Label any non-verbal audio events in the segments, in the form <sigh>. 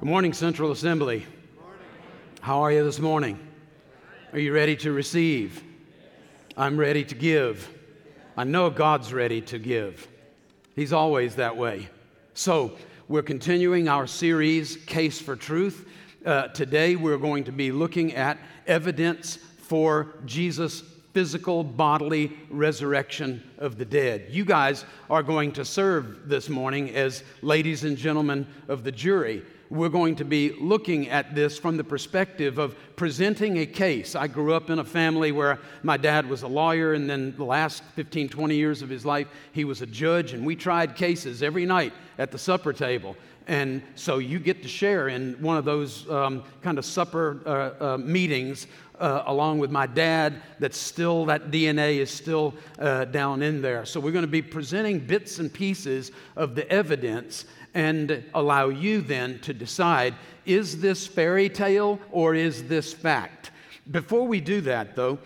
Good morning, Central Assembly. How are you this morning? Are you ready to receive? I'm ready to give. I know God's ready to give. He's always that way. So, we're continuing our series, Case for Truth. Uh, today, we're going to be looking at evidence for Jesus' physical bodily resurrection of the dead. You guys are going to serve this morning as ladies and gentlemen of the jury we're going to be looking at this from the perspective of presenting a case. I grew up in a family where my dad was a lawyer, and then the last 15, 20 years of his life, he was a judge, and we tried cases every night at the supper table. And so you get to share in one of those um, kind of supper uh, uh, meetings uh, along with my dad, that's still, that DNA is still uh, down in there. So we're going to be presenting bits and pieces of the evidence and allow you then to decide is this fairy tale or is this fact? Before we do that, though,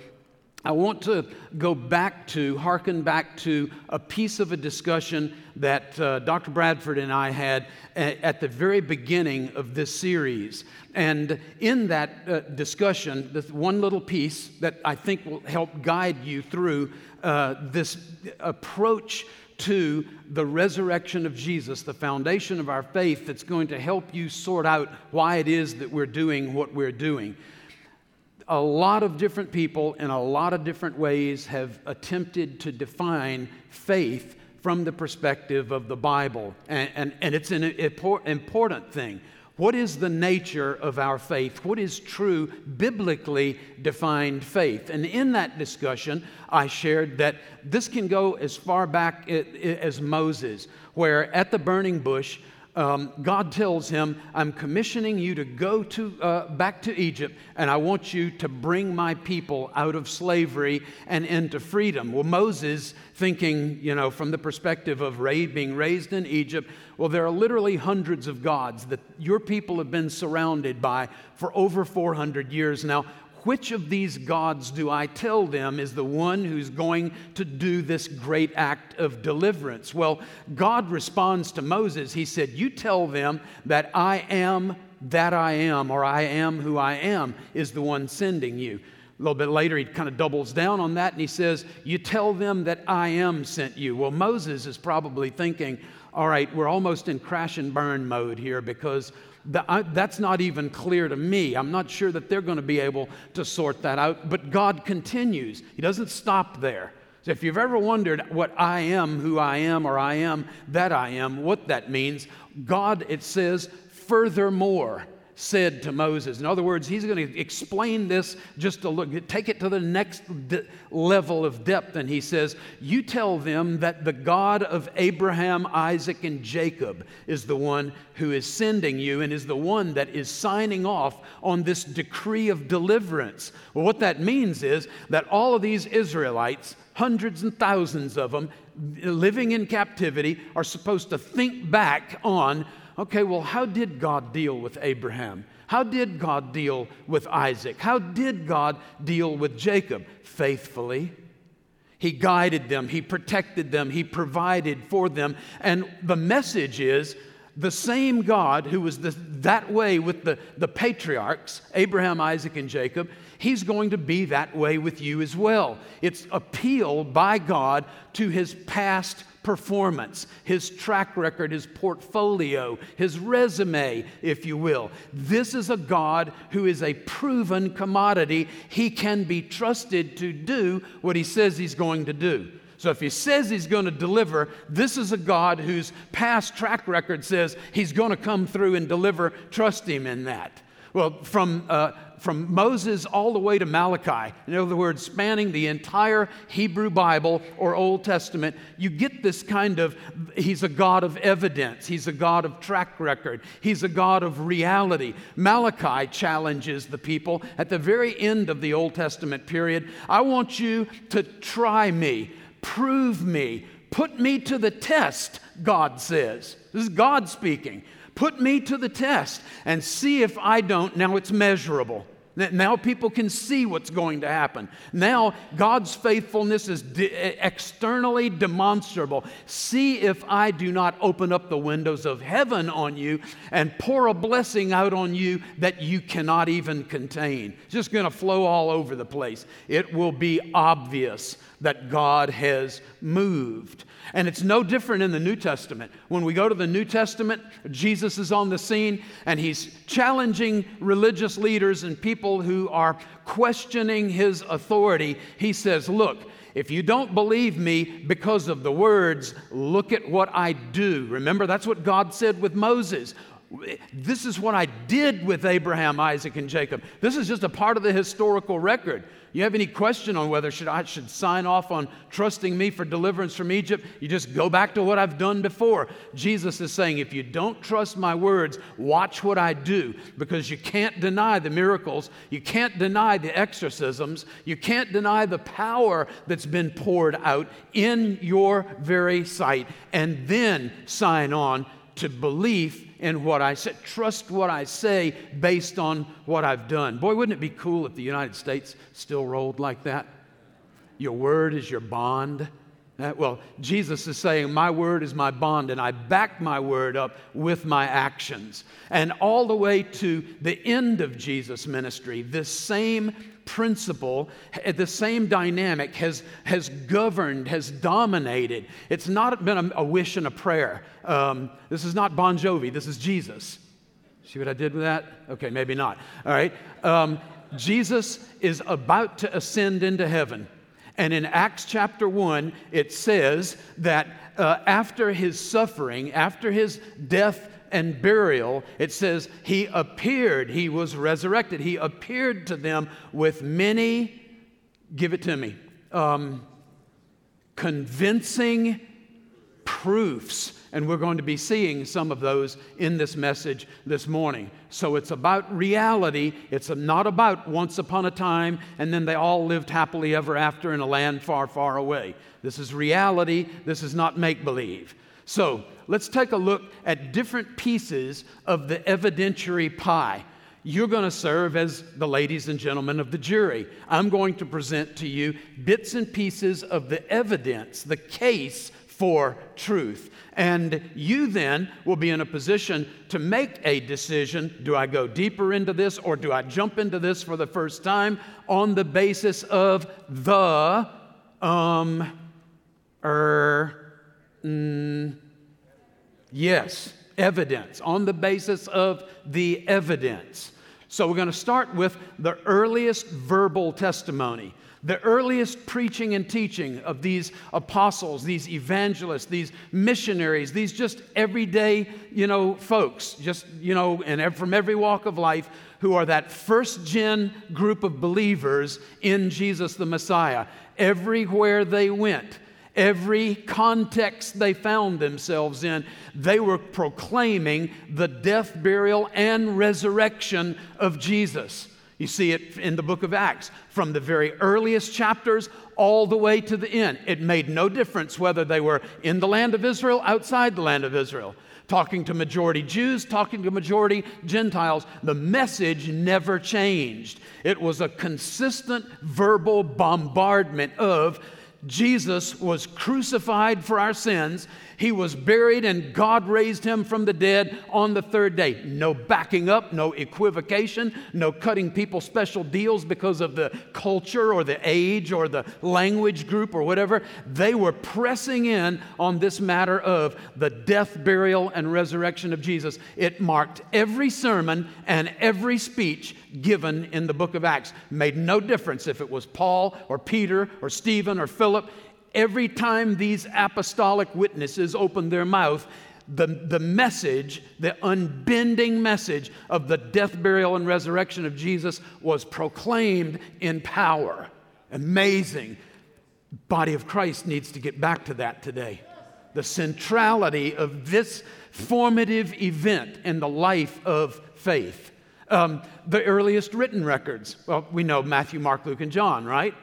I want to go back to, hearken back to a piece of a discussion that uh, Dr. Bradford and I had a- at the very beginning of this series. And in that uh, discussion, this one little piece that I think will help guide you through uh, this approach to the resurrection of Jesus, the foundation of our faith that's going to help you sort out why it is that we're doing what we're doing. A lot of different people in a lot of different ways have attempted to define faith from the perspective of the Bible, and, and, and it's an important thing. What is the nature of our faith? What is true biblically defined faith? And in that discussion, I shared that this can go as far back as Moses, where at the burning bush, um, God tells him, I'm commissioning you to go to, uh, back to Egypt, and I want you to bring my people out of slavery and into freedom. Well, Moses, thinking, you know, from the perspective of being raised in Egypt, well, there are literally hundreds of gods that your people have been surrounded by for over 400 years now. Which of these gods do I tell them is the one who's going to do this great act of deliverance? Well, God responds to Moses. He said, You tell them that I am that I am, or I am who I am, is the one sending you. A little bit later, he kind of doubles down on that and he says, You tell them that I am sent you. Well, Moses is probably thinking, All right, we're almost in crash and burn mode here because that's not even clear to me. I'm not sure that they're going to be able to sort that out. But God continues, He doesn't stop there. So if you've ever wondered what I am, who I am, or I am that I am, what that means, God, it says, furthermore said to Moses. In other words, he's going to explain this just to look, take it to the next level of depth. And he says, You tell them that the God of Abraham, Isaac, and Jacob is the one who is sending you and is the one that is signing off on this decree of deliverance. Well, what that means is that all of these Israelites, hundreds and thousands of them, living in captivity, are supposed to think back on okay, well, how did God deal with Abraham? How did God deal with Isaac? How did God deal with Jacob? Faithfully. He guided them, He protected them, He provided for them. And the message is the same God who was the, that way with the, the patriarchs, Abraham, Isaac, and Jacob, He's going to be that way with you as well. It's appeal by God to His past performance, his track record, his portfolio, his resume, if you will. This is a God who is a proven commodity. He can be trusted to do what he says he's going to do. So if he says he's going to deliver, this is a God whose past track record says he's going to come through and deliver. Trust him in that. Well, from uh, from Moses all the way to Malachi, in other words, spanning the entire Hebrew Bible or Old Testament, you get this kind of he's a God of evidence, he's a God of track record, he's a God of reality. Malachi challenges the people at the very end of the Old Testament period I want you to try me, prove me, put me to the test, God says. This is God speaking. Put me to the test and see if I don't, now it's measurable. Now people can see what's going to happen. Now God's faithfulness is de- externally demonstrable. See if I do not open up the windows of heaven on you and pour a blessing out on you that you cannot even contain. It's just going to flow all over the place. It will be obvious that God has moved. And it's no different in the New Testament. When we go to the New Testament, Jesus is on the scene and he's challenging religious leaders and people who are questioning his authority. He says, Look, if you don't believe me because of the words, look at what I do. Remember, that's what God said with Moses. This is what I did with Abraham, Isaac, and Jacob. This is just a part of the historical record. You have any question on whether should I should sign off on trusting me for deliverance from Egypt? You just go back to what I've done before. Jesus is saying, if you don't trust my words, watch what I do, because you can't deny the miracles, you can't deny the exorcisms, you can't deny the power that's been poured out in your very sight, and then sign on to belief in what I say. Trust what I say based on what I've done. Boy, wouldn't it be cool if the United States still rolled like that? Your word is your bond. Well, Jesus is saying, My word is my bond, and I back my word up with my actions. And all the way to the end of Jesus' ministry, this same principle, the same dynamic has, has governed, has dominated. It's not been a, a wish and a prayer. Um, this is not Bon Jovi, this is Jesus. See what I did with that? Okay, maybe not. All right. Um, Jesus is about to ascend into heaven. And in Acts chapter 1, it says that uh, after his suffering, after his death and burial, it says he appeared, he was resurrected. He appeared to them with many, give it to me, um, convincing proofs. And we're going to be seeing some of those in this message this morning. So it's about reality. It's not about once upon a time and then they all lived happily ever after in a land far, far away. This is reality. This is not make believe. So let's take a look at different pieces of the evidentiary pie. You're going to serve as the ladies and gentlemen of the jury. I'm going to present to you bits and pieces of the evidence, the case for truth. And you then will be in a position to make a decision do I go deeper into this or do I jump into this for the first time on the basis of the, um, er, Mm, yes, evidence, on the basis of the evidence. So we're going to start with the earliest verbal testimony. The earliest preaching and teaching of these apostles, these evangelists, these missionaries, these just everyday, you know, folks, just, you know, and from every walk of life who are that first gen group of believers in Jesus the Messiah. Everywhere they went, Every context they found themselves in, they were proclaiming the death, burial, and resurrection of Jesus. You see it in the book of Acts, from the very earliest chapters all the way to the end. It made no difference whether they were in the land of Israel, outside the land of Israel, talking to majority Jews, talking to majority Gentiles. The message never changed. It was a consistent verbal bombardment of Jesus was crucified for our sins. He was buried, and God raised him from the dead on the third day. No backing up, no equivocation, no cutting people special deals because of the culture or the age or the language group or whatever. They were pressing in on this matter of the death, burial, and resurrection of Jesus. It marked every sermon and every speech given in the book of Acts. Made no difference if it was Paul or Peter or Stephen or Philip. Every time these apostolic witnesses opened their mouth, the, the message, the unbending message of the death, burial, and resurrection of Jesus was proclaimed in power. Amazing. Body of Christ needs to get back to that today. The centrality of this formative event in the life of faith. Um, the earliest written records, well, we know Matthew, Mark, Luke, and John, right?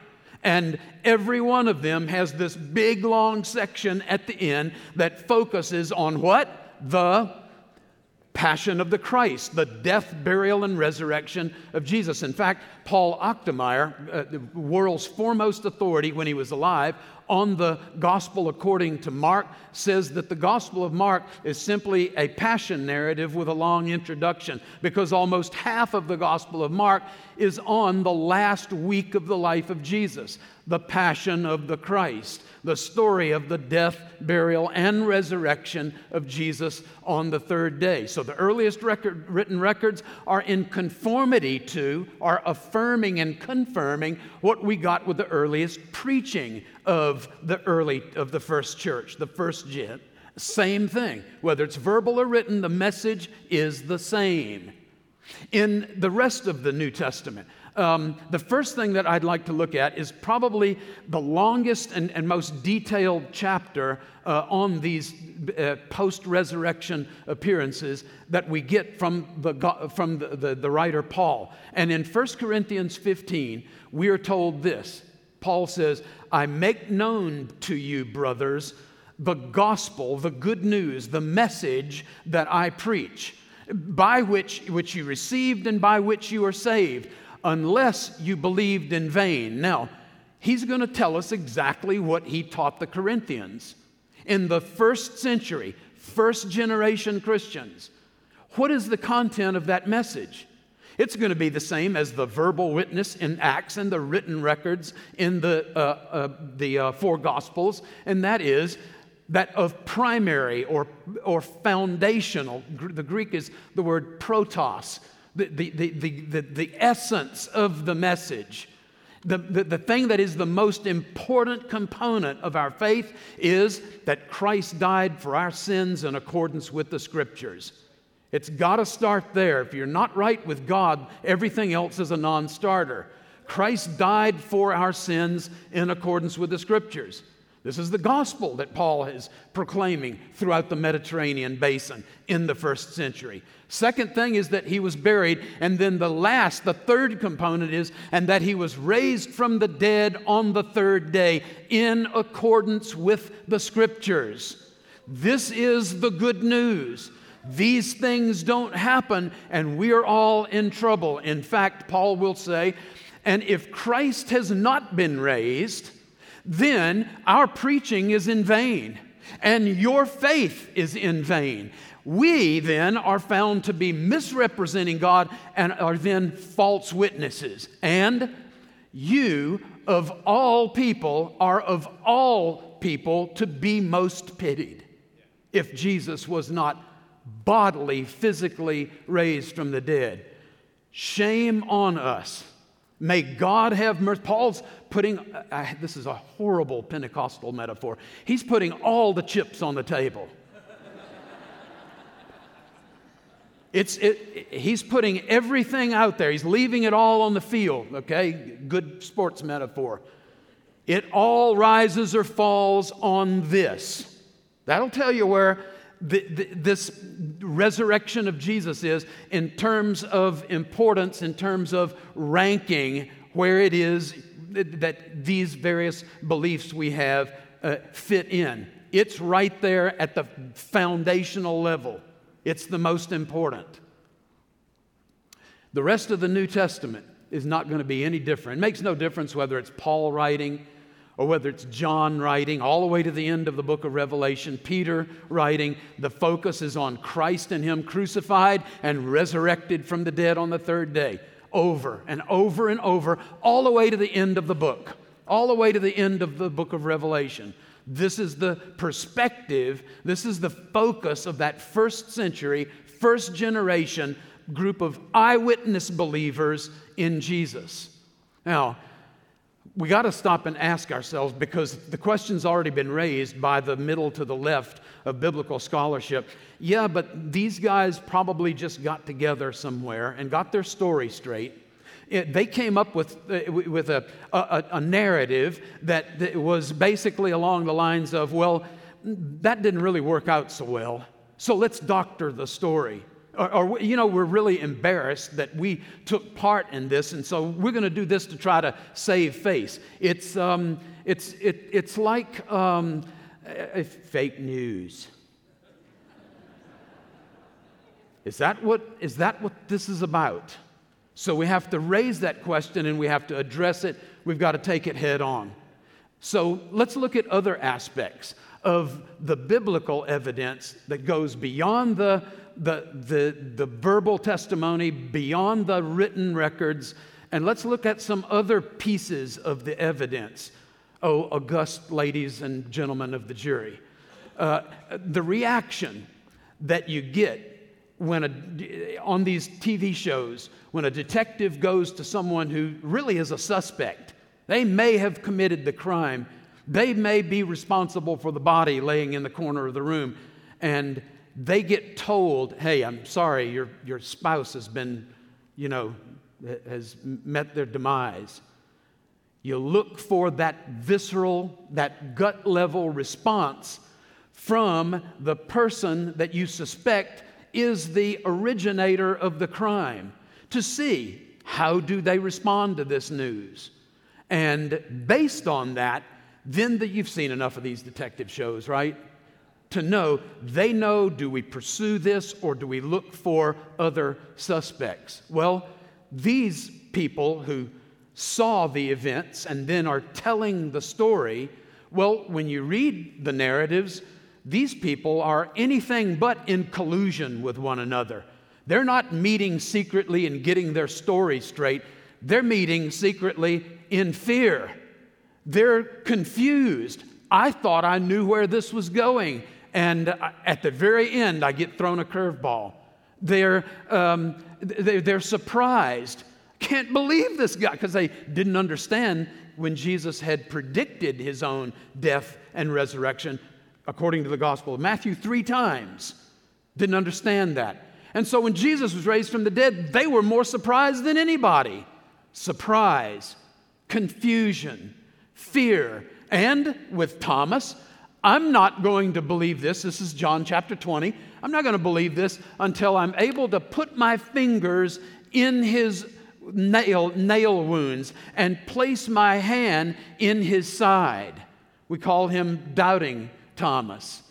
And every one of them has this big long section at the end that focuses on what? The passion of the Christ, the death, burial, and resurrection of Jesus. In fact, Paul Achtemeier, uh, the world's foremost authority when he was alive on the gospel according to Mark, says that the gospel of Mark is simply a passion narrative with a long introduction because almost half of the gospel of Mark is on the last week of the life of Jesus, the passion of the Christ the story of the death, burial, and resurrection of Jesus on the third day. So the earliest record, written records are in conformity to, are affirming and confirming what we got with the earliest preaching of the early, of the first church, the first gen. Same thing. Whether it's verbal or written, the message is the same. In the rest of the New Testament, um, the first thing that I'd like to look at is probably the longest and, and most detailed chapter uh, on these uh, post resurrection appearances that we get from, the, from the, the, the writer Paul. And in 1 Corinthians 15, we are told this Paul says, I make known to you, brothers, the gospel, the good news, the message that I preach, by which, which you received and by which you are saved unless you believed in vain. Now, he's going to tell us exactly what he taught the Corinthians. In the first century, first generation Christians, what is the content of that message? It's going to be the same as the verbal witness in Acts and the written records in the, uh, uh, the uh, four Gospels, and that is that of primary or, or foundational. The Greek is the word protos, the, the, the, the, the, essence of the message. The, the, the thing that is the most important component of our faith is that Christ died for our sins in accordance with the scriptures. It's got to start there. If you're not right with God, everything else is a non starter. Christ died for our sins in accordance with the scriptures. This is the gospel that Paul is proclaiming throughout the Mediterranean basin in the first century. Second thing is that he was buried. And then the last, the third component is, and that he was raised from the dead on the third day in accordance with the scriptures. This is the good news. These things don't happen, and we are all in trouble. In fact, Paul will say, and if Christ has not been raised, then our preaching is in vain and your faith is in vain. We then are found to be misrepresenting God and are then false witnesses. And you, of all people, are of all people to be most pitied if Jesus was not bodily, physically raised from the dead. Shame on us. May God have mercy. Paul's putting, uh, this is a horrible Pentecostal metaphor. He's putting all the chips on the table. It's, it, he's putting everything out there. He's leaving it all on the field, okay? Good sports metaphor. It all rises or falls on this. That'll tell you where the, the, this resurrection of Jesus is in terms of importance, in terms of ranking, where it is that these various beliefs we have uh, fit in. It's right there at the foundational level. It's the most important. The rest of the New Testament is not going to be any different. It makes no difference whether it's Paul writing or whether it's John writing, all the way to the end of the book of Revelation, Peter writing. The focus is on Christ and Him crucified and resurrected from the dead on the third day, over and over and over, all the way to the end of the book, all the way to the end of the book of Revelation. This is the perspective, this is the focus of that first century, first generation group of eyewitness believers in Jesus. Now, we got to stop and ask ourselves because the question's already been raised by the middle to the left of biblical scholarship. Yeah, but these guys probably just got together somewhere and got their story straight it, they came up with, uh, with a, a, a narrative that, that was basically along the lines of, well, that didn't really work out so well, so let's doctor the story. Or, or, you know, we're really embarrassed that we took part in this, and so we're going to do this to try to save face. It's, um, it's, it, it's like um, fake news. Is that what, is that what this is about? So we have to raise that question and we have to address it. We've got to take it head on. So let's look at other aspects of the biblical evidence that goes beyond the, the, the, the verbal testimony, beyond the written records, and let's look at some other pieces of the evidence. Oh, august ladies and gentlemen of the jury. Uh, the reaction that you get when a, on these TV shows when a detective goes to someone who really is a suspect. They may have committed the crime. They may be responsible for the body laying in the corner of the room. And they get told, hey, I'm sorry, your, your spouse has been, you know, has met their demise. You look for that visceral, that gut level response from the person that you suspect is the originator of the crime to see how do they respond to this news. And based on that, then that you've seen enough of these detective shows, right? To know they know do we pursue this or do we look for other suspects? Well, these people who saw the events and then are telling the story, well, when you read the narratives, these people are anything but in collusion with one another. They're not meeting secretly and getting their story straight. They're meeting secretly in fear. They're confused. I thought I knew where this was going. And at the very end, I get thrown a curveball. They're, um, they're, surprised. Can't believe this guy because they didn't understand when Jesus had predicted his own death and resurrection, according to the Gospel of Matthew, three times. Didn't understand that. And so when Jesus was raised from the dead, they were more surprised than anybody. Surprise, confusion, fear. And with Thomas, I'm not going to believe this. This is John chapter 20. I'm not going to believe this until I'm able to put my fingers in his nail, nail wounds and place my hand in his side. We call him Doubting Thomas.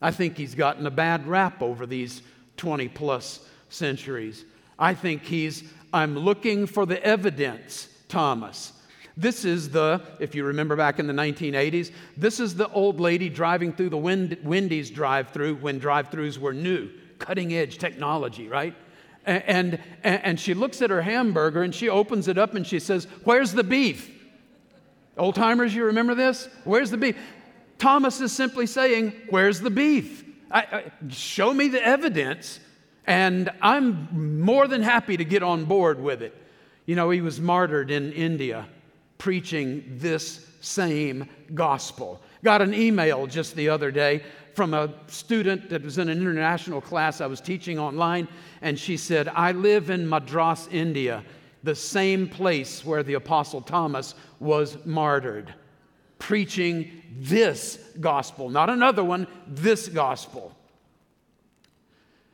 I think he's gotten a bad rap over these 20 plus centuries. I think he's, I'm looking for the evidence, Thomas. This is the, if you remember back in the 1980s, this is the old lady driving through the Wendy's drive through when drive throughs were new, cutting edge technology, right? And, and, and she looks at her hamburger and she opens it up and she says, Where's the beef? Old timers, you remember this? Where's the beef? Thomas is simply saying, Where's the beef? I, I, show me the evidence, and I'm more than happy to get on board with it. You know, he was martyred in India preaching this same gospel. Got an email just the other day from a student that was in an international class I was teaching online, and she said, I live in Madras, India, the same place where the Apostle Thomas was martyred, preaching this gospel, not another one, this gospel.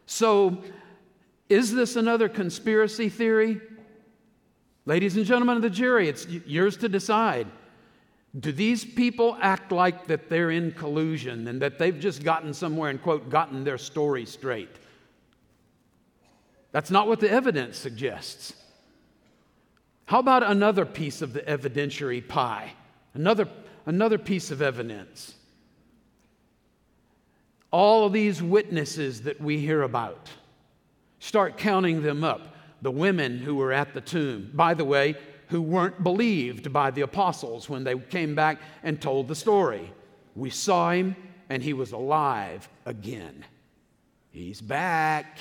So, is this another conspiracy theory? Ladies and gentlemen of the jury, it's yours to decide. Do these people act like that they're in collusion and that they've just gotten somewhere and, quote, gotten their story straight? That's not what the evidence suggests. How about another piece of the evidentiary pie? Another, another piece of evidence. All of these witnesses that we hear about, start counting them up the women who were at the tomb, by the way, who weren't believed by the apostles when they came back and told the story. We saw him and he was alive again. He's back.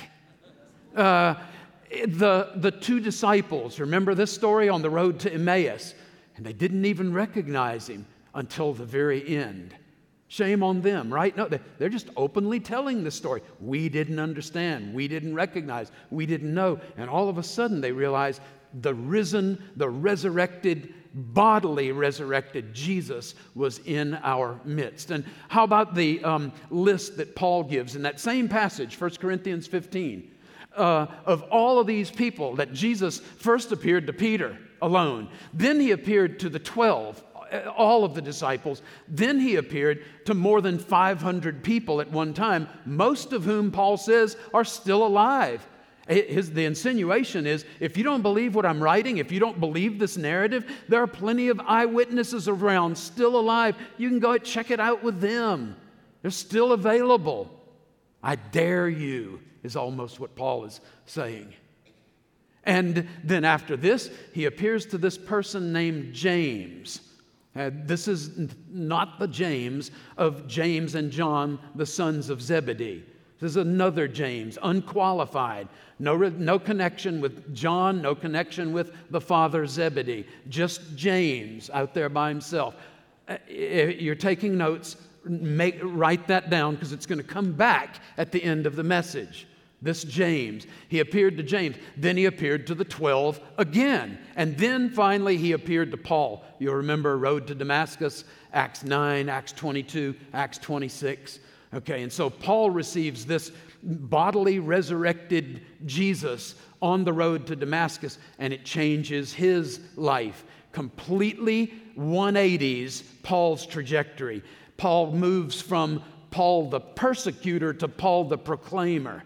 Uh, the, the two disciples, remember this story on the road to Emmaus? And they didn't even recognize him until the very end. Shame on them, right? No, they're just openly telling the story. We didn't understand. We didn't recognize. We didn't know. And all of a sudden they realize the risen, the resurrected, bodily resurrected Jesus was in our midst. And how about the um, list that Paul gives in that same passage, 1 Corinthians 15? Uh, of all of these people that Jesus first appeared to Peter alone, then he appeared to the 12 Uh, all of the disciples. Then he appeared to more than 500 people at one time, most of whom Paul says are still alive. His, the insinuation is if you don't believe what I'm writing, if you don't believe this narrative, there are plenty of eyewitnesses around still alive. You can go check it out with them, they're still available. I dare you, is almost what Paul is saying. And then after this, he appears to this person named James. Uh, this is not the James of James and John, the sons of Zebedee. This is another James, unqualified, no, no connection with John, no connection with the father Zebedee, just James out there by himself. Uh, if you're taking notes, make, write that down because it's going to come back at the end of the message. This James. He appeared to James. Then he appeared to the 12 again. And then finally he appeared to Paul. You'll remember Road to Damascus, Acts 9, Acts 22, Acts 26. Okay, and so Paul receives this bodily resurrected Jesus on the road to Damascus, and it changes his life. Completely 180s Paul's trajectory. Paul moves from Paul the persecutor to Paul the proclaimer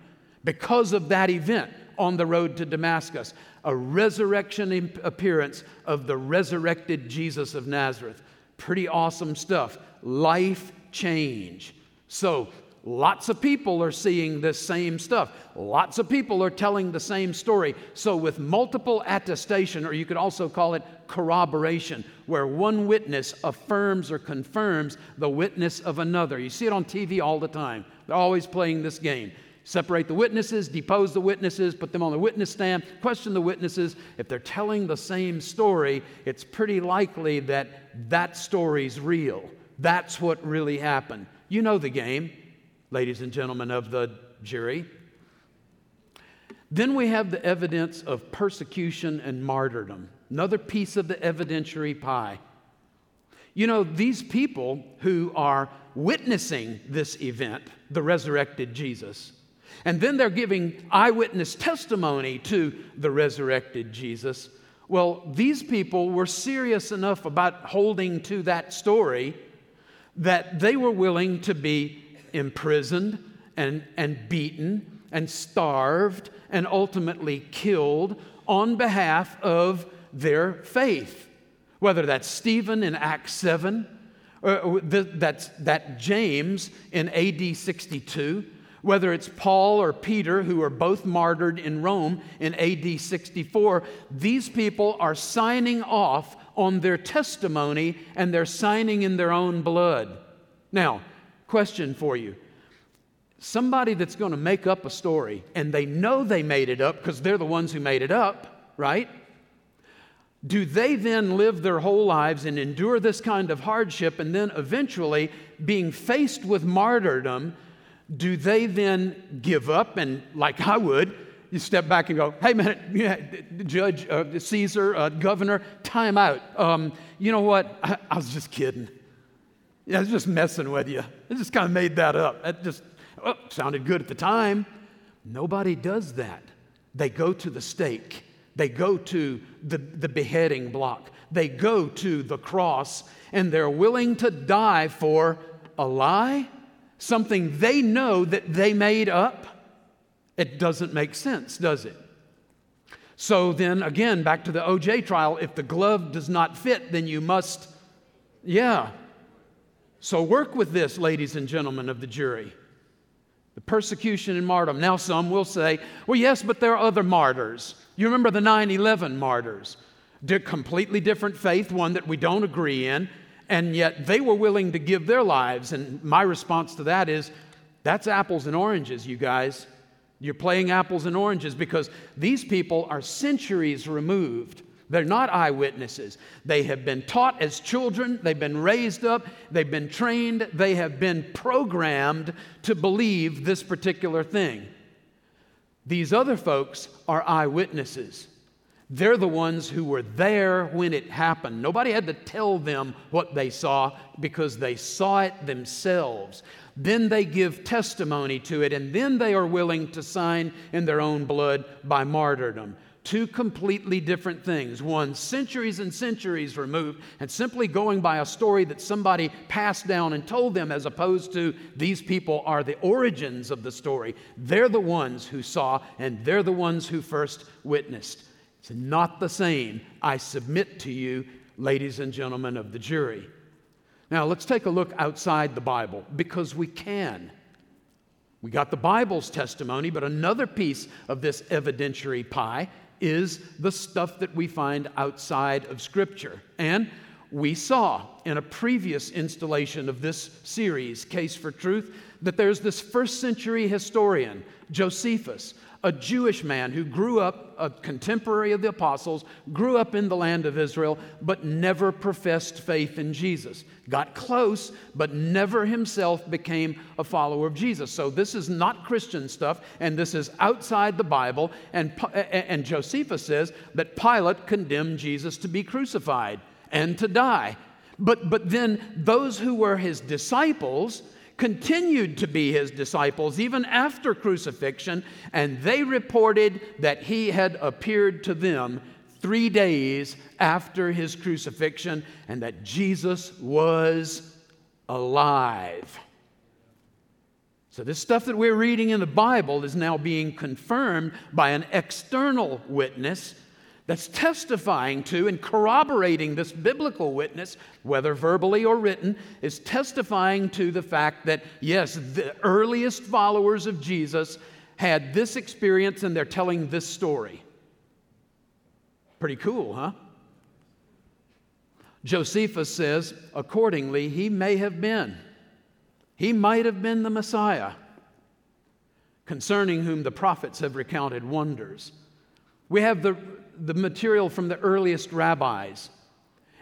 because of that event on the road to Damascus. A resurrection appearance of the resurrected Jesus of Nazareth. Pretty awesome stuff. Life change. So, lots of people are seeing this same stuff. Lots of people are telling the same story. So, with multiple attestation, or you could also call it corroboration, where one witness affirms or confirms the witness of another. You see it on TV all the time. They're always playing this game. Separate the witnesses, depose the witnesses, put them on the witness stand, question the witnesses. If they're telling the same story, it's pretty likely that that story's real. That's what really happened. You know the game, ladies and gentlemen of the jury. Then we have the evidence of persecution and martyrdom, another piece of the evidentiary pie. You know, these people who are witnessing this event, the resurrected Jesus, and then they're giving eyewitness testimony to the resurrected Jesus. Well, these people were serious enough about holding to that story that they were willing to be imprisoned and, and beaten and starved and ultimately killed on behalf of their faith. Whether that's Stephen in Acts 7, or uh, that's that James in AD 62, whether it's Paul or Peter, who are both martyred in Rome in AD 64, these people are signing off on their testimony and they're signing in their own blood. Now, question for you. Somebody that's going to make up a story and they know they made it up because they're the ones who made it up, right? Do they then live their whole lives and endure this kind of hardship and then eventually, being faced with martyrdom, do they then give up and, like I would, you step back and go, hey man, <laughs> yeah, Judge, uh, Caesar, uh, Governor, time out. Um, you know what? I, I, was just kidding. Yeah, I was just messing with you. I just kind of made that up. That just oh, sounded good at the time. Nobody does that. They go to the stake, they go to the, the beheading block, they go to the cross, and they're willing to die for a lie something they know that they made up, it doesn't make sense, does it? So then, again, back to the OJ trial, if the glove does not fit, then you must, yeah. So work with this, ladies and gentlemen of the jury. The persecution and martyrdom. Now, some will say, well, yes, but there are other martyrs. You remember the 9 11 martyrs? They're completely different faith, one that we don't agree in and yet they were willing to give their lives. And my response to that is that's apples and oranges, you guys. You're playing apples and oranges because these people are centuries removed. They're not eyewitnesses. They have been taught as children, they've been raised up, they've been trained, they have been programmed to believe this particular thing. These other folks are eyewitnesses. They're the ones who were there when it happened. Nobody had to tell them what they saw because they saw it themselves. Then they give testimony to it, and then they are willing to sign in their own blood by martyrdom Two completely different things. One, centuries and centuries removed, and simply going by a story that somebody passed down and told them, as opposed to these people are the origins of the story. They're the ones who saw, and they're the ones who first witnessed. It's not the same, I submit to you, ladies and gentlemen of the jury. Now, let's take a look outside the Bible because we can. We got the Bible's testimony, but another piece of this evidentiary pie is the stuff that we find outside of Scripture. And we saw in a previous installation of this series, Case for Truth, that there's this first century historian, Josephus, a Jewish man who grew up, a contemporary of the apostles, grew up in the land of Israel, but never professed faith in Jesus. Got close, but never himself became a follower of Jesus. So this is not Christian stuff, and this is outside the Bible. And, and Josephus says that Pilate condemned Jesus to be crucified and to die. But, but then those who were his disciples, continued to be his disciples even after crucifixion, and they reported that he had appeared to them three days after his crucifixion and that Jesus was alive. So, this stuff that we're reading in the Bible is now being confirmed by an external witness that's testifying to and corroborating this biblical witness, whether verbally or written, is testifying to the fact that, yes, the earliest followers of Jesus had this experience and they're telling this story. Pretty cool, huh? Josephus says, accordingly, he may have been. He might have been the Messiah, concerning whom the prophets have recounted wonders. We have the the material from the earliest rabbis.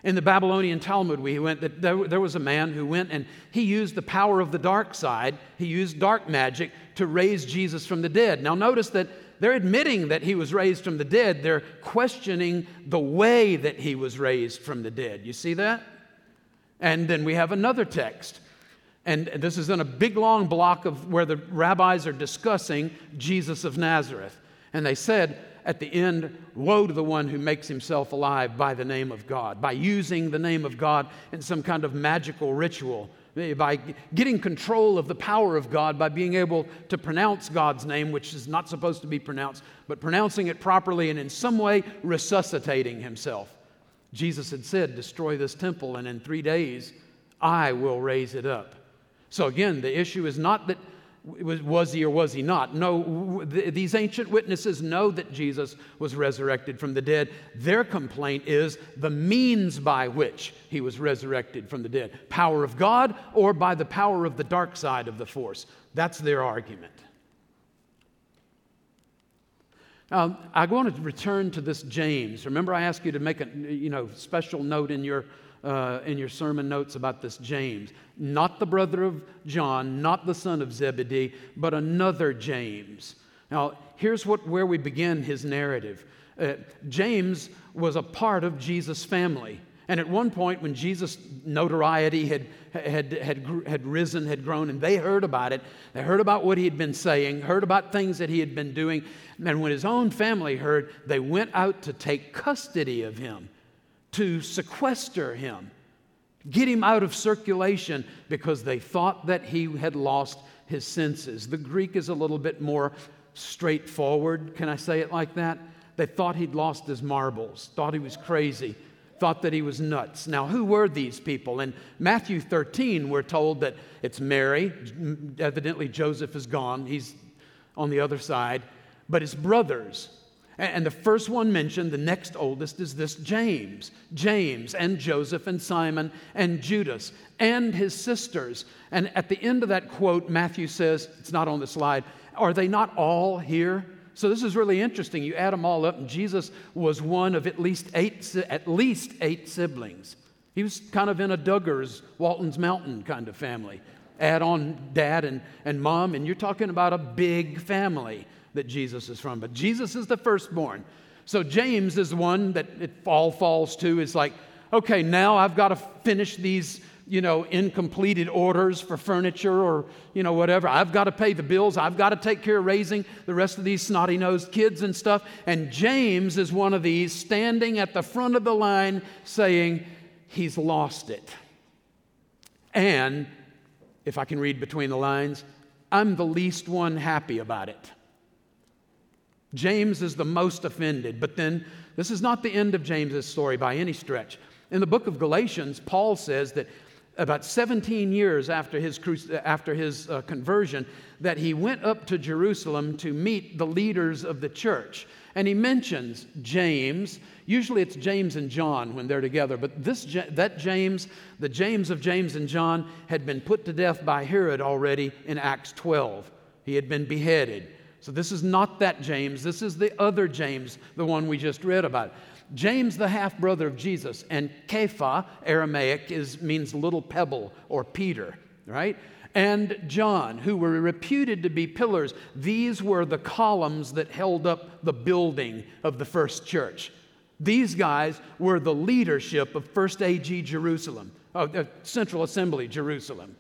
In the Babylonian Talmud, we went that there, was a man who went and he used the power of the dark side, he used dark magic to raise Jesus from the dead. Now, notice that they're admitting that he was raised from the dead, they're questioning the way that he was raised from the dead. You see that? And then we have another text. And this is in a big long block of where the rabbis are discussing Jesus of Nazareth. And they said, at the end, woe to the one who makes himself alive by the name of God, by using the name of God in some kind of magical ritual, by getting control of the power of God, by being able to pronounce God's name, which is not supposed to be pronounced, but pronouncing it properly and in some way resuscitating himself. Jesus had said, Destroy this temple, and in three days I will raise it up. So again, the issue is not that was he or was he not? No, these ancient witnesses know that Jesus was resurrected from the dead. Their complaint is the means by which he was resurrected from the dead power of God or by the power of the dark side of the force. That's their argument. Um, I want to return to this James. Remember, I asked you to make a you know, special note in your uh, in your sermon notes about this James. Not the brother of John, not the son of Zebedee, but another James. Now, here's what, where we begin his narrative. Uh, James was a part of Jesus' family. And at one point, when Jesus' notoriety had, had, had, had risen, had grown, and they heard about it, they heard about what he had been saying, heard about things that he had been doing. And when his own family heard, they went out to take custody of him to sequester him, get him out of circulation because they thought that he had lost his senses. The Greek is a little bit more straightforward. Can I say it like that? They thought he'd lost his marbles, thought he was crazy, thought that he was nuts. Now, who were these people? In Matthew 13, we're told that it's Mary. Evidently, Joseph is gone, he's on the other side, but his brothers. And the first one mentioned, the next oldest, is this James. James and Joseph and Simon and Judas and his sisters. And at the end of that quote, Matthew says, it's not on the slide, are they not all here? So this is really interesting. You add them all up, and Jesus was one of at least eight, at least eight siblings. He was kind of in a Duggars, Walton's Mountain kind of family. Add on dad and, and mom, and you're talking about a big family that Jesus is from. But Jesus is the firstborn. So James is one that it all falls to. Is like, okay, now I've got to finish these you know, incompleted orders for furniture or, you know, whatever. I've got to pay the bills. I've got to take care of raising the rest of these snotty nosed kids and stuff. And James is one of these standing at the front of the line saying, He's lost it. And if I can read between the lines, I'm the least one happy about it. James is the most offended, but then this is not the end of James's story by any stretch. In the book of Galatians, Paul says that about 17 years after his, after his uh, conversion, that he went up to Jerusalem to meet the leaders of the church. And he mentions James. Usually it's James and John when they're together, but this, that James, the James of James and John, had been put to death by Herod already in Acts 12. He had been beheaded. So this is not that James. This is the other James, the one we just read about. James, the half brother of Jesus, and Kepha, Aramaic, is, means little pebble or Peter, right? And John, who were reputed to be pillars. These were the columns that held up the building of the first church. These guys were the leadership of First AG Jerusalem, uh, Central Assembly Jerusalem.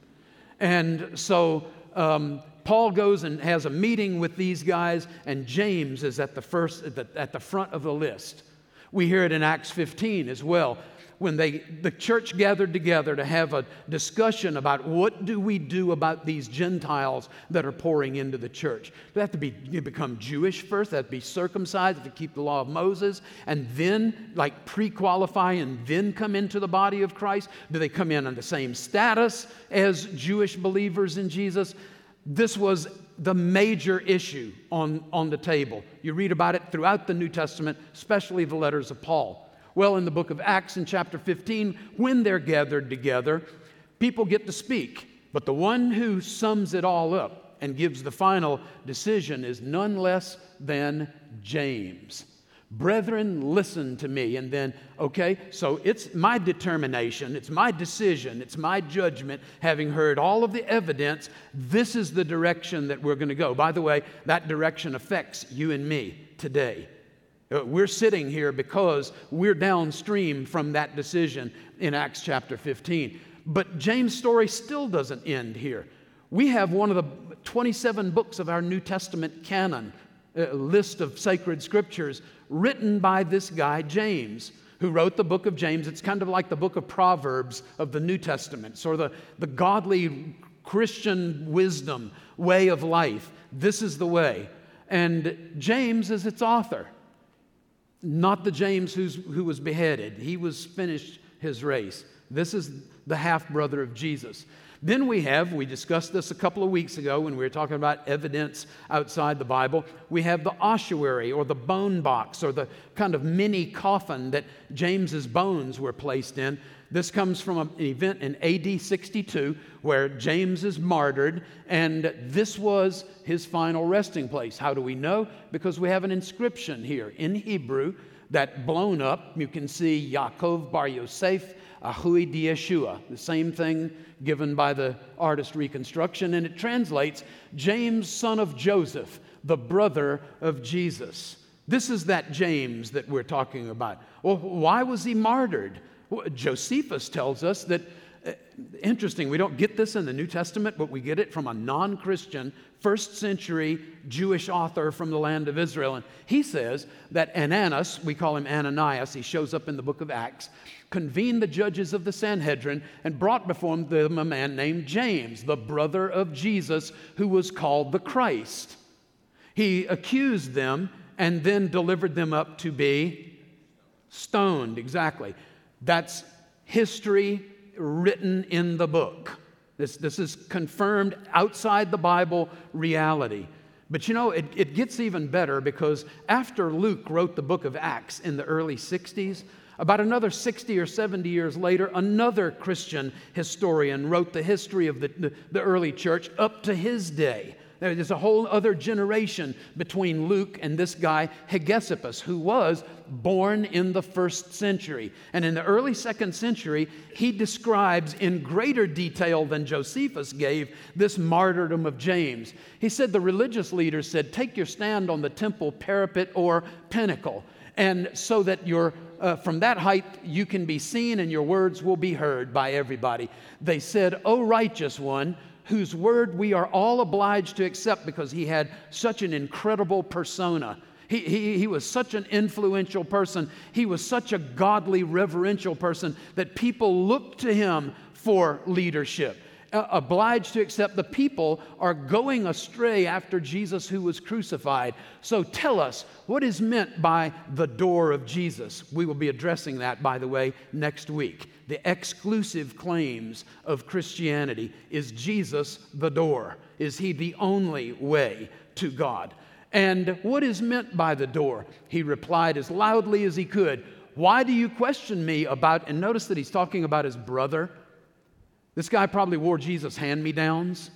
And so um, Paul goes and has a meeting with these guys, and James is at the first, at the, at the front of the list. We hear it in Acts 15 as well when they, the church gathered together to have a discussion about what do we do about these Gentiles that are pouring into the church. Do they have to be, become Jewish first, they have to be circumcised, Have to keep the law of Moses, and then like pre-qualify and then come into the body of Christ? Do they come in on the same status as Jewish believers in Jesus? This was the major issue on, on the table. You read about it throughout the New Testament, especially the letters of Paul. Well, in the book of Acts, in chapter 15, when they're gathered together, people get to speak. But the one who sums it all up and gives the final decision is none less than James. Brethren, listen to me. And then, okay, so it's my determination, it's my decision, it's my judgment, having heard all of the evidence, this is the direction that we're going to go. By the way, that direction affects you and me today. Uh, we're sitting here because we're downstream from that decision in Acts chapter 15. But James' story still doesn't end here. We have one of the 27 books of our New Testament canon, a uh, list of sacred scriptures, written by this guy, James, who wrote the book of James. It's kind of like the book of Proverbs of the New Testament, sort of the, the godly Christian wisdom way of life. This is the way. And James is its author not the James who's, who was beheaded. He was finished his race. This is the half brother of Jesus. Then we have, we discussed this a couple of weeks ago when we were talking about evidence outside the Bible. We have the ossuary or the bone box or the kind of mini coffin that James's bones were placed in. This comes from an event in AD 62 where James is martyred, and this was his final resting place. How do we know? Because we have an inscription here in Hebrew that blown up. You can see Yaakov Bar Yosef Ahui di Yeshua, the same thing given by the artist reconstruction, and it translates James, son of Joseph, the brother of Jesus. This is that James that we're talking about. Well, why was he martyred? Josephus tells us that, interesting, we don't get this in the New Testament, but we get it from a non Christian, first century Jewish author from the land of Israel. And he says that Ananus, we call him Ananias, he shows up in the book of Acts, convened the judges of the Sanhedrin and brought before them a man named James, the brother of Jesus, who was called the Christ. He accused them and then delivered them up to be stoned, exactly. That's history written in the book. This, this is confirmed outside the Bible reality. But you know, it, it gets even better because after Luke wrote the book of Acts in the early 60s, about another 60 or 70 years later, another Christian historian wrote the history of the, the, the early church up to his day. There's a whole other generation between Luke and this guy, Hegesippus, who was born in the first century. And in the early second century, he describes in greater detail than Josephus gave this martyrdom of James. He said the religious leaders said, Take your stand on the temple parapet or pinnacle, and so that your uh, from that height you can be seen and your words will be heard by everybody. They said, O righteous one, whose word we are all obliged to accept because he had such an incredible persona. He, he, he, was such an influential person. He was such a godly, reverential person that people looked to him for leadership. Uh, obliged to accept the people are going astray after Jesus who was crucified. So tell us, what is meant by the door of Jesus? We will be addressing that, by the way, next week. The exclusive claims of Christianity is Jesus the door? Is he the only way to God? And what is meant by the door? He replied as loudly as he could, Why do you question me about? And notice that he's talking about his brother. This guy probably wore Jesus' hand me downs.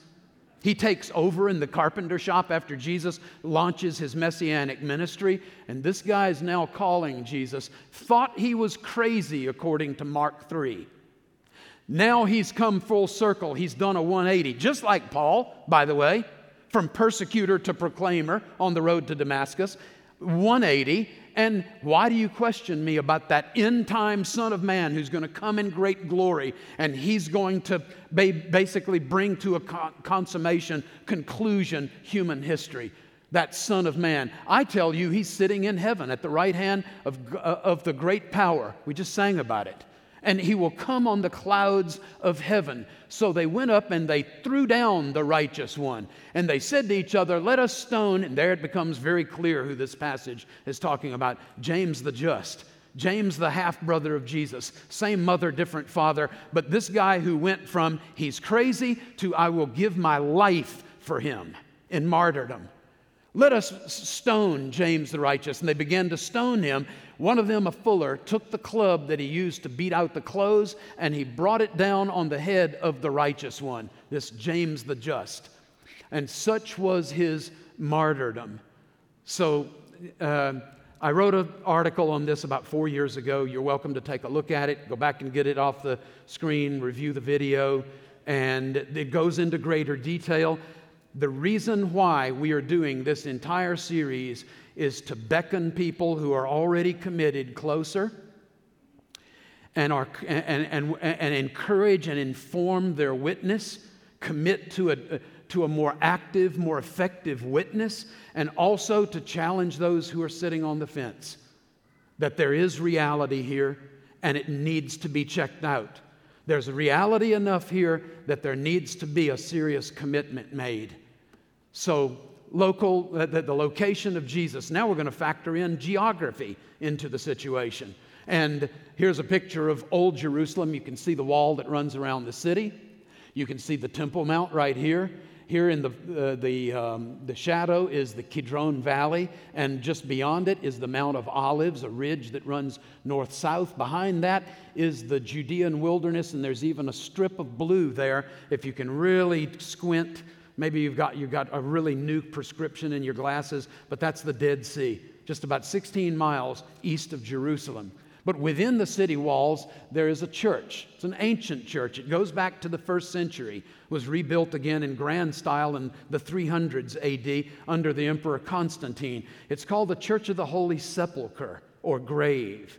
He takes over in the carpenter shop after Jesus launches his messianic ministry, and this guy is now calling Jesus. Thought he was crazy, according to Mark 3. Now he's come full circle. He's done a 180, just like Paul, by the way from persecutor to proclaimer on the road to Damascus. 180. And why do you question me about that end time Son of Man who's going to come in great glory and he's going to basically bring to a consummation, conclusion, human history? That Son of Man. I tell you, he's sitting in heaven at the right hand of, uh, of the great power. We just sang about it and he will come on the clouds of heaven. So they went up and they threw down the righteous one. And they said to each other, Let us stone. And there it becomes very clear who this passage is talking about James the Just. James, the half brother of Jesus, same mother, different father, but this guy who went from he's crazy to I will give my life for him in martyrdom. Let us stone James the righteous. And they began to stone him. One of them, a fuller, took the club that he used to beat out the clothes and he brought it down on the head of the righteous one, this James the just. And such was his martyrdom. So uh, I wrote an article on this about four years ago. You're welcome to take a look at it, go back and get it off the screen, review the video, and it goes into greater detail. The reason why we are doing this entire series is to beckon people who are already committed closer and, are, and, and, and encourage and inform their witness, commit to a, to a more active, more effective witness, and also to challenge those who are sitting on the fence that there is reality here and it needs to be checked out. There's reality enough here that there needs to be a serious commitment made. So, local, the, the location of Jesus. Now we're going to factor in geography into the situation. And here's a picture of Old Jerusalem. You can see the wall that runs around the city. You can see the Temple Mount right here. Here in the, uh, the, um, the shadow is the Kidron Valley, and just beyond it is the Mount of Olives, a ridge that runs north south. Behind that is the Judean wilderness, and there's even a strip of blue there if you can really squint. Maybe you've got, you've got a really new prescription in your glasses, but that's the Dead Sea, just about 16 miles east of Jerusalem. But within the city walls, there is a church. It's an ancient church. It goes back to the first century, was rebuilt again in grand style in the 300s AD under the Emperor Constantine. It's called the Church of the Holy Sepulchre or grave.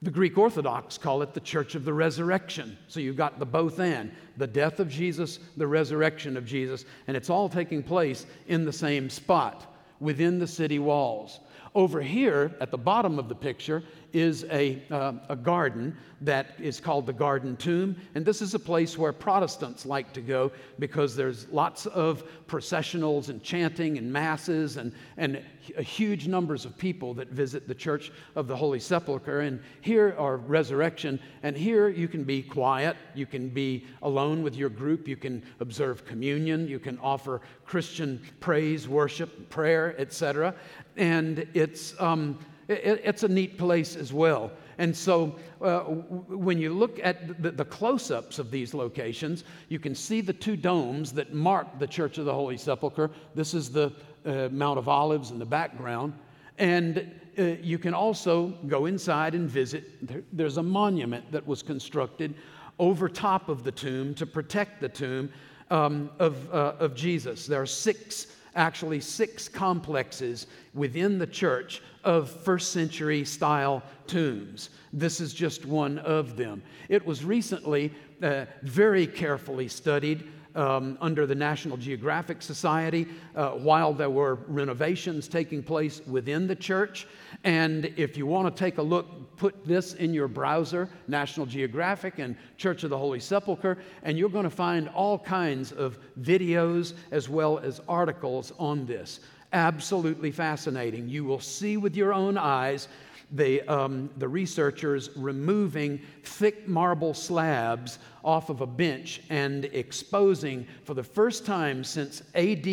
The Greek Orthodox call it the Church of the Resurrection. So you've got the both and the death of Jesus, the resurrection of Jesus, and it's all taking place in the same spot within the city walls. Over here at the bottom of the picture is a, uh, a garden that is called the Garden Tomb. And this is a place where Protestants like to go because there's lots of processionals and chanting and masses and, and huge numbers of people that visit the Church of the Holy Sepulchre. And here are resurrection. And here you can be quiet, you can be alone with your group, you can observe communion, you can offer Christian praise, worship, prayer, etc. And it's. Um, it, it's a neat place as well. And so uh, when you look at the, the close ups of these locations, you can see the two domes that mark the Church of the Holy Sepulchre. This is the uh, Mount of Olives in the background. And uh, you can also go inside and visit. There, there's a monument that was constructed over top of the tomb to protect the tomb um, of, uh, of Jesus. There are six actually six complexes within the church of first century style tombs. This is just one of them. It was recently uh, very carefully studied um, under the National Geographic Society uh, while there were renovations taking place within the church. And if you want to take a look, put this in your browser, National Geographic and Church of the Holy Sepulchre, and you're going to find all kinds of videos as well as articles on this. Absolutely fascinating. You will see with your own eyes the, um, the researchers removing thick marble slabs off of a bench and exposing for the first time since AD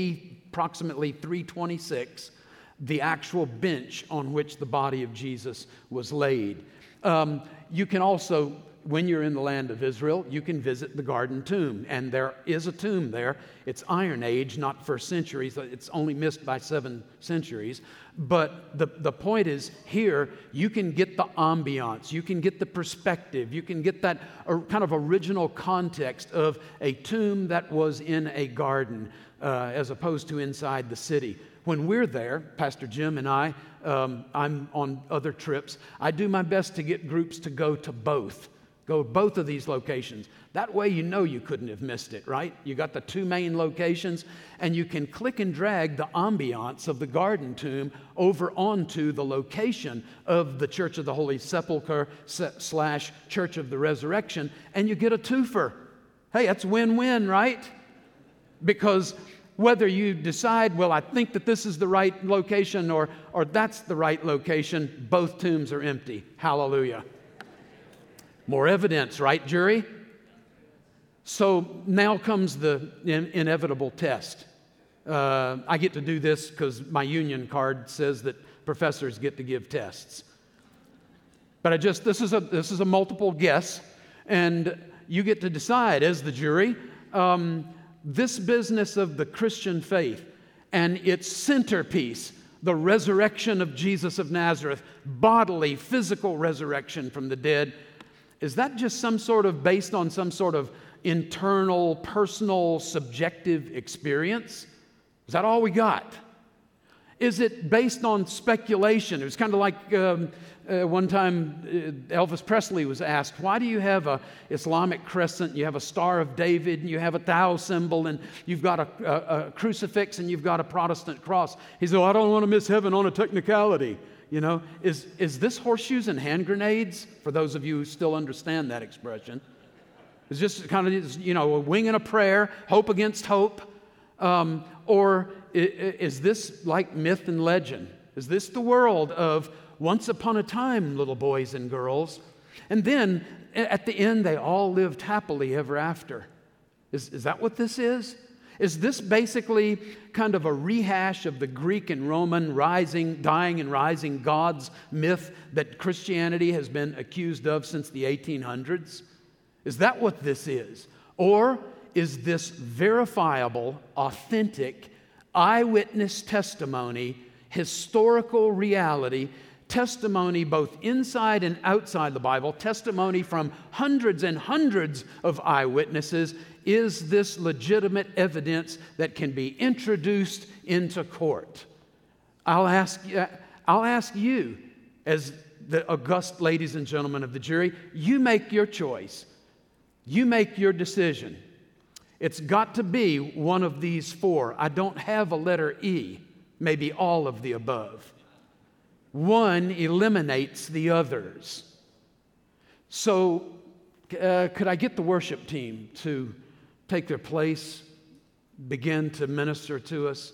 approximately 326 the actual bench on which the body of Jesus was laid. Um, you can also when you're in the land of Israel, you can visit the Garden Tomb. And there is a tomb there. It's Iron Age, not first century. So it's only missed by seven centuries. But the, the point is, here, you can get the ambiance, you can get the perspective, you can get that kind of original context of a tomb that was in a garden uh, as opposed to inside the city. When we're there, Pastor Jim and I, um, I'm on other trips, I do my best to get groups to go to both Go both of these locations. That way, you know you couldn't have missed it, right? You got the two main locations, and you can click and drag the ambiance of the garden tomb over onto the location of the Church of the Holy Sepulchre slash Church of the Resurrection, and you get a twofer. Hey, that's win win, right? Because whether you decide, well, I think that this is the right location or, or that's the right location, both tombs are empty. Hallelujah. More evidence, right, jury? So now comes the in- inevitable test. Uh, I get to do this because my union card says that professors get to give tests. But I just, this is a, this is a multiple guess, and you get to decide as the jury um, this business of the Christian faith and its centerpiece, the resurrection of Jesus of Nazareth, bodily, physical resurrection from the dead is that just some sort of based on some sort of internal, personal, subjective experience? Is that all we got? Is it based on speculation? It was kind of like um, uh, one time uh, Elvis Presley was asked, Why do you have a Islamic crescent, you have a Star of David, and you have a Tao symbol, and you've got a, a, a crucifix, and you've got a Protestant cross? He said, well, I don't want to miss heaven on a technicality. You know, is, is this horseshoes and hand grenades? For those of you who still understand that expression, it's just kind of, you know, a wing and a prayer, hope against hope. Um, or is this like myth and legend? Is this the world of once upon a time, little boys and girls? And then at the end, they all lived happily ever after. Is, is that what this is? Is this basically kind of a rehash of the Greek and Roman rising, dying and rising gods myth that Christianity has been accused of since the 1800s? Is that what this is? Or is this verifiable, authentic, eyewitness testimony, historical reality, testimony both inside and outside the Bible, testimony from hundreds and hundreds of eyewitnesses is this legitimate evidence that can be introduced into court? I'll ask, uh, I'll ask you, as the august ladies and gentlemen of the jury, you make your choice. You make your decision. It's got to be one of these four. I don't have a letter E, maybe all of the above. One eliminates the others. So, uh, could I get the worship team to take their place, begin to minister to us.